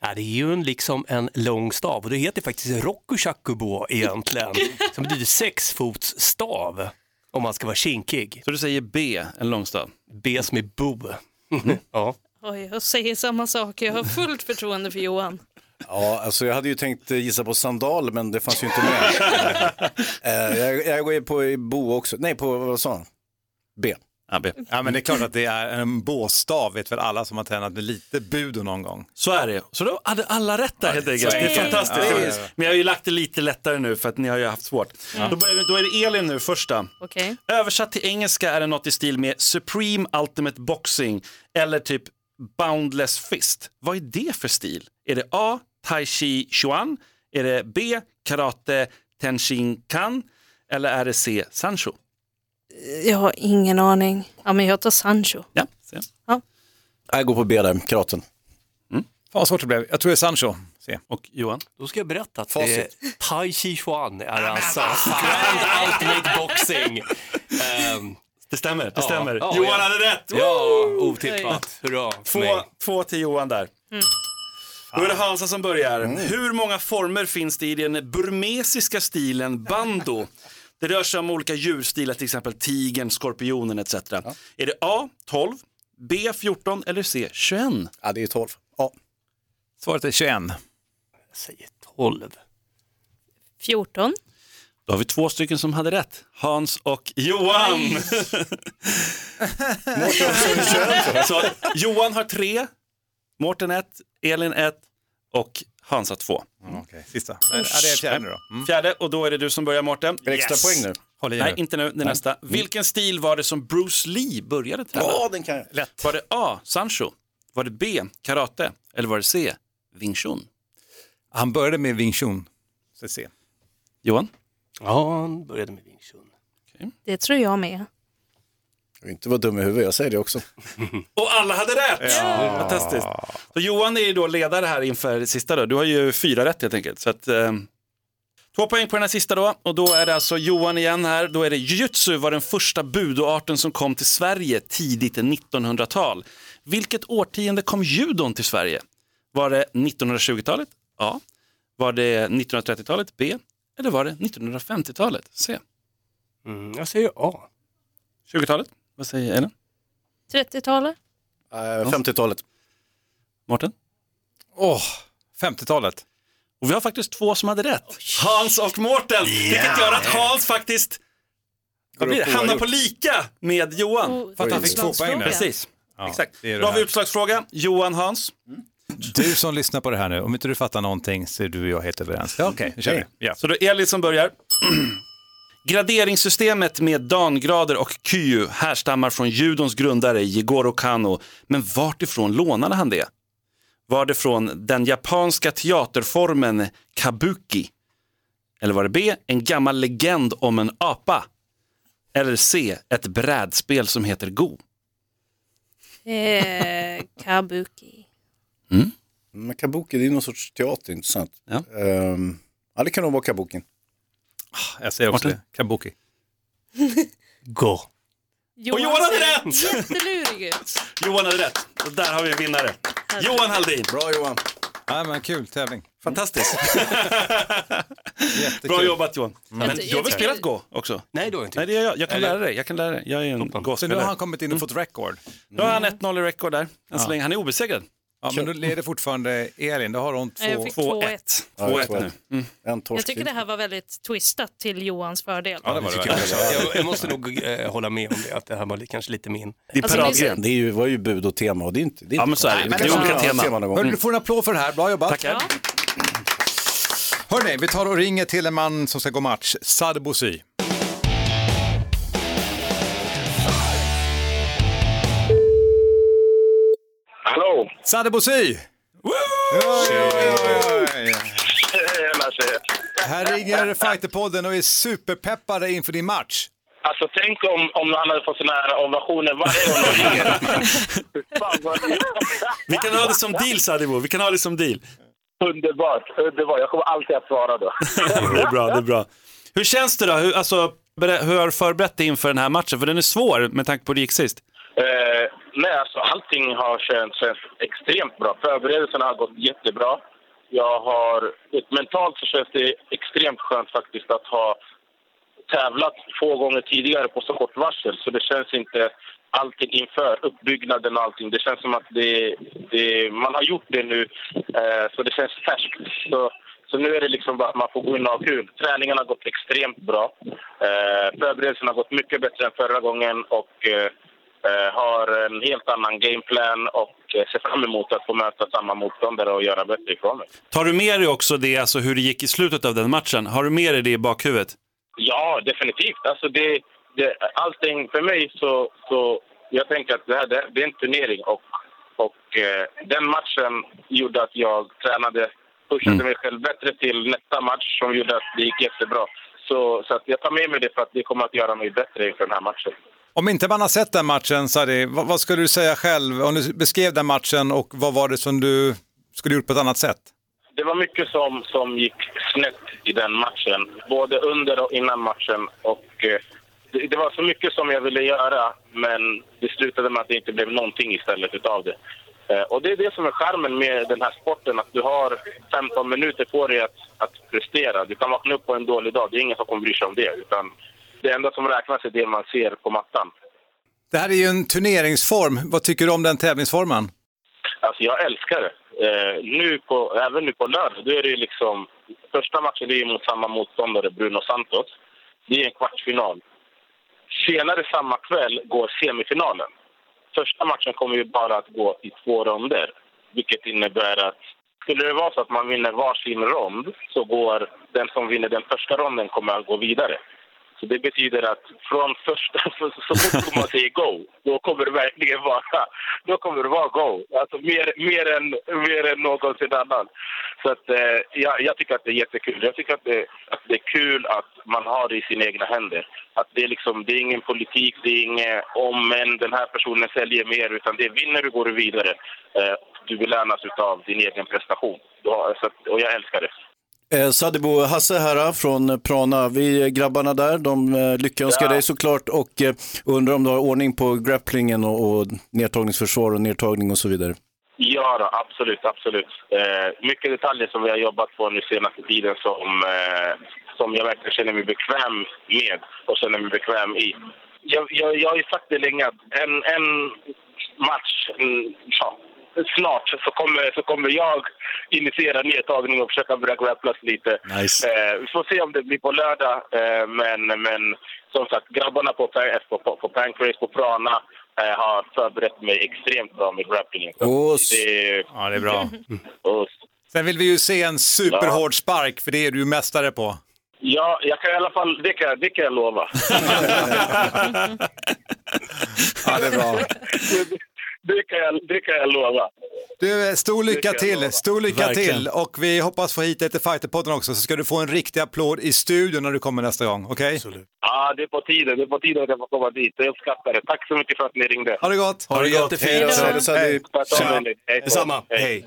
Ja, det är ju en, liksom en lång stav och det heter faktiskt rokushakubo egentligen. som betyder sexfotsstav om man ska vara kinkig. Så du säger B, en lång stav? B som är bo. ja. Oj, jag säger samma sak, jag har fullt förtroende för Johan. Ja, alltså jag hade ju tänkt eh, gissa på sandal, men det fanns ju inte med. Eh, jag, jag går ju på bo också. Nej, på vad sa han? B. Ja. Ja, men det är klart att det är en båstav, vet väl alla som har tränat med lite budo någon gång. Så är det. Så då hade alla rätt där helt enkelt. Det är fantastiskt. Ja. Men jag har ju lagt det lite lättare nu för att ni har ju haft svårt. Då, börjar då är det Elin nu första. Okej. Översatt till engelska är det något i stil med Supreme Ultimate Boxing eller typ Boundless Fist. Vad är det för stil? Är det A. Tai Chi Chuan? Är det B. Karate Tenshin Kan? Eller är det C. Sancho? Jag har ingen aning. Ja, men jag tar Sancho. Ja, se. Jag går på B där, karaten. Fan vad svårt det blev. Jag tror det är Sancho. Se. Och Johan? Då ska jag berätta att Facit. det är Tai Chi Chuan är alltså Grand Ultimate Boxing. Ehm, Det stämmer, det Ja, stämmer. ja, Johan ja. hade rätt! ja, otippat. Hurra Två, två till Johan där. Då är det Hansa som börjar. Hur många former finns det i den burmesiska stilen bando? Det rör sig om olika djurstilar, till exempel tigern, skorpionen etc. Är det A. 12, B. 14 eller C. 21? Ja, det är 12. Ja. Svaret är 21. Jag säger 12. 14. Då har vi två stycken som hade rätt. Hans och Johan. Så Johan har tre, Mårten ett, Elin ett och Hansa två. Okej, sista. Ja, det är fjärde då. Mm. Fjärde och då är det du som börjar Mårten. Det extra poäng nu? Håll i Nej, nu. inte nu. Det är nästa. Vilken stil var det som Bruce Lee började träna? Ja, den kan jag. Lätt. Var det A. Sancho? Var det B. Karate? Eller var det C. Wing Chun? Han började med Wing Chun. Så se. Johan? Ja, han började med Wing Chun. Det tror jag med. Inte vara dum i huvudet, jag säger det också. Och alla hade rätt! Fantastiskt. Så Johan är ju då ledare här inför det sista då. Du har ju fyra rätt helt enkelt. Så att, eh, två poäng på den här sista då. Och då är det alltså Johan igen här. Då är det jujutsu var den första budoarten som kom till Sverige tidigt 1900-tal. Vilket årtionde kom judon till Sverige? Var det 1920-talet? A. Var det 1930-talet? B. Eller var det 1950-talet? C. Mm, jag säger A. 20-talet? Vad säger Elin? 30-talet? Eh, 50-talet. Mårten? Åh, 50-talet. Och vi har faktiskt två som hade rätt. Hans och Mårten. Vilket gör att Hans faktiskt det? hamnar på lika med Johan. Oh, För att han fick två poäng nu. Precis. Ja, Exakt. det är det Då har vi utslagsfråga. Johan, Hans. Du som lyssnar på det här nu, om inte du fattar någonting så är du och jag helt överens. Ja, Okej, nu kör vi. Ja. Så då är Elin som börjar. Graderingssystemet med dangrader och kyu härstammar från judons grundare Jigoro Kano, men vart ifrån lånade han det? Var det från den japanska teaterformen kabuki? Eller var det B, en gammal legend om en apa? Eller C, ett brädspel som heter Go? Eh, kabuki. Men kabuki, det är någon sorts teater, inte sant? Ja. Ehm, ja, det kan nog vara kabukin. Jag säger också Martin? det. Kabuki. Gå. Och Johan hade rätt! Jättelurig ut. Johan hade rätt. Och där har vi en vinnare. Johan Halldin. Bra Johan. Ja, men kul tävling. Fantastiskt. Jättekul. Bra jobbat Johan. Men Jag ty- du har väl spelat Go också? Nej, det har jag inte. Nej, det gör jag. Jag kan lära dig. Jag kan lära dig. Jag är en Toppen. Så nu Go-spelare. har han kommit in och fått record. Nu har han 1-0 i rekord där. Än så länge. Han är obesegrad. Ja, men då leder fortfarande Elin, då har hon Nej, jag två. fick 2-1. 2-1. 2-1 nu. Mm. En torsk Jag tycker det här var väldigt twistat till Johans fördel. Ja, det var det jag, verkligen. jag, jag måste nog eh, hålla med om det, att det här var li- kanske lite min... Det är Alltså, paradgren. Det är ju, var ju bud och tema och det är inte... Det är Ja, inte men så är det. Nej, Det är men olika ja, teman. någon gång. Du får en applåd för det här, bra jobbat. Tackar. Ja. Hörrni, vi tar och ringer till en man som ska gå match, Sad Hallå! Tjena tjejer! Här ringer Fighterpodden och är superpeppade inför din match. Alltså tänk om, om han hade fått såna här ovationer varje gång de ringer. Vi kan ha det som deal Sadibou. Vi kan ha det som deal. Underbart, underbart. Jag kommer alltid att svara då. Det är bra, det är bra. Hur känns det då? Hur, alltså, hur har du förberett dig inför den här matchen? För den är svår med tanke på hur det gick sist. Eh, nej, alltså allting har känts, extremt bra. Förberedelserna har gått jättebra. Jag har, mentalt så känns det extremt skönt faktiskt att ha tävlat två gånger tidigare på så kort varsel. Så det känns inte allting inför uppbyggnaden och allting. Det känns som att det, det, man har gjort det nu, eh, så det känns färskt. Så, så nu är det liksom bara att man får gå in och ha kul. Träningen har gått extremt bra. Eh, förberedelserna har gått mycket bättre än förra gången och eh, har en helt annan gameplan och eh, ser fram emot att få möta samma motståndare och göra bättre ifrån mig. Tar du med dig också det, alltså hur det gick i slutet av den matchen? Har du med dig det i bakhuvudet? Ja, definitivt. Alltså det, det, allting för mig så, så jag tänker att det, här, det, det är en turnering och, och eh, den matchen gjorde att jag tränade, pushade mig själv bättre till nästa match som gjorde att det gick jättebra. Så, så att jag tar med mig det för att det kommer att göra mig bättre inför den här matchen. Om inte man har sett den matchen, Sari, vad, vad skulle du säga själv? Om du beskrev den matchen och vad var det som du skulle gjort på ett annat sätt? Det var mycket som, som gick snett i den matchen, både under och innan matchen. Och, eh, det, det var så mycket som jag ville göra, men det slutade med att det inte blev någonting istället utav det. Eh, och det är det som är charmen med den här sporten, att du har 15 minuter på dig att, att prestera. Du kan vakna upp på en dålig dag, det är ingen som kommer bry sig om det. Utan det enda som räknas är det man ser på mattan. Det här är ju en turneringsform. Vad tycker du om den tävlingsformen? Alltså jag älskar det. Eh, nu på, även nu på lördag, då är det liksom... Första matchen det är mot samma motståndare, Bruno Santos. Det är en kvartsfinal. Senare samma kväll går semifinalen. Första matchen kommer ju bara att gå i två ronder. Vilket innebär att skulle det vara så att man vinner varsin rond så går den som vinner den första ronden kommer att gå vidare. Så det betyder att från första, så, fort man säger go, då kommer det verkligen vara, då kommer det vara go. Alltså mer, mer, än, mer än någonsin annan. Så att, eh, jag, jag tycker att det är jättekul. Jag tycker att det, att det är kul att man har det i sina egna händer. Att det, är liksom, det är ingen politik, det är inget om än. den här personen säljer mer, utan det är vinner du går du vidare. Eh, du belönas av din egen prestation. Då, så att, och jag älskar det. Eh, Sadebo, Hasse här från Prana. Vi grabbarna där, de eh, lyckönskar Ja. dig såklart och eh, undrar om du har ordning på grapplingen och, och nedtagningsförsvar och nedtagning och så vidare. Ja, då, absolut, absolut. Eh, mycket detaljer som vi har jobbat på nu senaste tiden som, eh, som jag verkligen känner mig bekväm med och känner mig bekväm i. Jag, jag, jag har ju sagt det länge att en, en match, mm, ja, snart så kommer, så kommer jag initiera nedtagning och försöka börja grapplas lite. Nice. Eh, vi får se om det blir på lördag, eh, men, men som sagt, grabbarna på, på, på, på Pancrase, på Prana, eh, har förberett mig extremt bra med grapplingen. Det, Ja, det är bra. och, Sen vill vi ju se en superhård spark, för det är du mästare på. Ja, jag kan i alla fall, det kan, det kan jag lova. Ja, det är bra. Det kan jag, det kan jag lova. Du, eh, stor lycka Det till, stor lycka Verkligen. till och vi hoppas få hit dig till Fighterpodden också så ska du få en riktig applåd i studion när du kommer nästa gång, okej? Ja, det är på tiden. Det är på tiden att jag får komma dit. Jag uppskattar det. Tack så mycket för att ni ringde. Ha det gott! Ha det jättefint. Hej då. Hej då. Hej. Hej. Hej. Detsamma. Hej.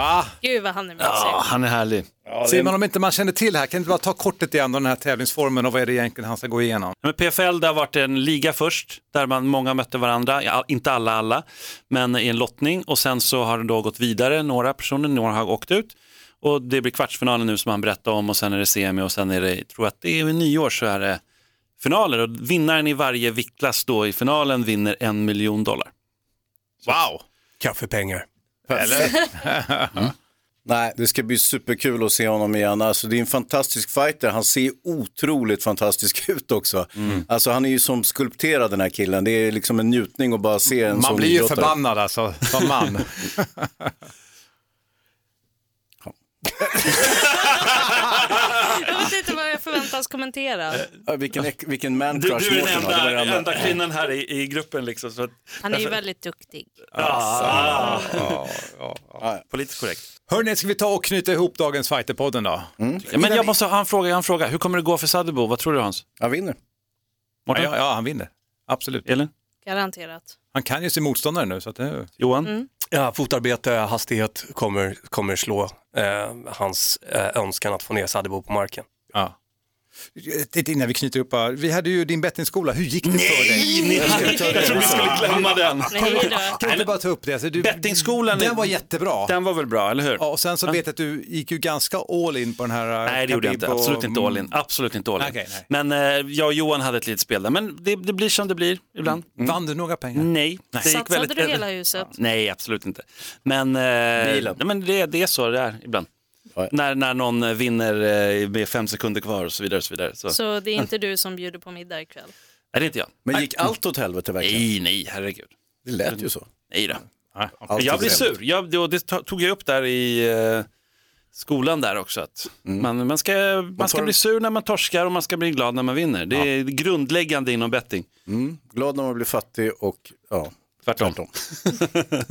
Ah, Gud vad han är mysig. Ja, han är härlig. Simon, om inte man känner till det här, kan du bara ta kortet igen om den här tävlingsformen och vad är det egentligen han ska gå igenom? Men PFL, det har varit en liga först, där man, många mötte varandra, ja, inte alla alla, men i en lottning och sen så har det då gått vidare, några personer, några har åkt ut och det blir kvartsfinalen nu som han berättade om och sen är det semi och sen är det, jag tror att det är vid nyår så är det finaler och vinnaren i varje viktklass då i finalen vinner en miljon dollar. Wow! Kaffepengar. Nej, det ska bli superkul att se honom igen. Alltså, det är en fantastisk fighter. Han ser otroligt fantastisk ut också. Alltså, han är ju som skulpterad den här killen. Det är liksom en njutning att bara se en Man sån blir ju idrottare. förbannad alltså, som man. Jag jag förväntas kommentera. Ja, vilken, vilken man Du, crush du är den. Det var enda, enda. enda kvinnan här i, i gruppen liksom. Så att, Han är ju väldigt duktig. ah, politiskt korrekt. Hörni, ska vi ta och knyta ihop dagens Fighterpodden då? Ja, men jag måste ha en fråga, jag en fråga. Hur kommer det gå för Sadebo? Vad tror du Hans? Han vinner. Ja, ja, ja, han vinner. Absolut. Elin? Garanterat. Han kan ju sin motståndare nu. Så att det... Johan? Ja, fotarbete, hastighet kommer, kommer slå eh, hans eh, önskan att få ner Sadebo på marken. Ja. Titta, Innan vi knyter upp, här. vi hade ju din bettingskola, hur gick det för dig? jag trodde vi skulle glömma den. Nej. Kan du inte bara ta upp det? Alltså, du, Bettingskolan, den var jättebra. Den var väl bra, eller hur? Ja, och sen så vet jag att du gick ju ganska all in på den här... Nej, det gjorde jag inte. Khabib och- Absolut inte all in. Absolut inte all in. Okej, nej. Men eh, jag och Johan hade ett litet spel där. Men det, det blir som det blir ibland. Vann du några pengar? Nej. Det gick Satsade väldigt- du hela huset? Nej, absolut inte. Men, eh, nej, men det, det är så det är ibland. Ja. När, när någon eh, vinner eh, med fem sekunder kvar och så vidare. Och så vidare. Så. Så det är inte du som bjuder på middag ikväll? Nej, det är inte jag. Men gick allt åt helvete verkligen? Nej, nej, herregud. Det lät ju så. Nej då. Allt Jag blir sur. Jag, det, tog jag upp där i eh, skolan där också. Att man, man ska, man ska tar- bli sur när man torskar och man ska bli glad när man vinner. Det är grundläggande inom betting. Mm. Glad när man blir fattig och ja, Tvärtom. tvärtom.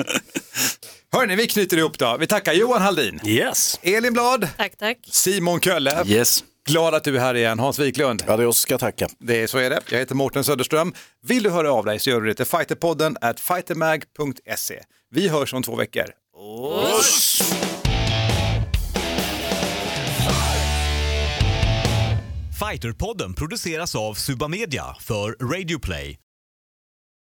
Hörni, vi knyter ihop då. Vi tackar Johan Haldin, Yes! Elin Blad, Tack, tack. Simon Kölle. Yes. Glad att du är här igen, Hans Wiklund. Ja, det är oss ska tacka. Det är, så är det. Jag heter Mårten Söderström. Vill du höra av dig så gör du det till fighterpodden at fightermag.se. Vi hörs om två veckor. Fighterpodden produceras av Suba Media för Radio Play.